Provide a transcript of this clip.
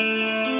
Música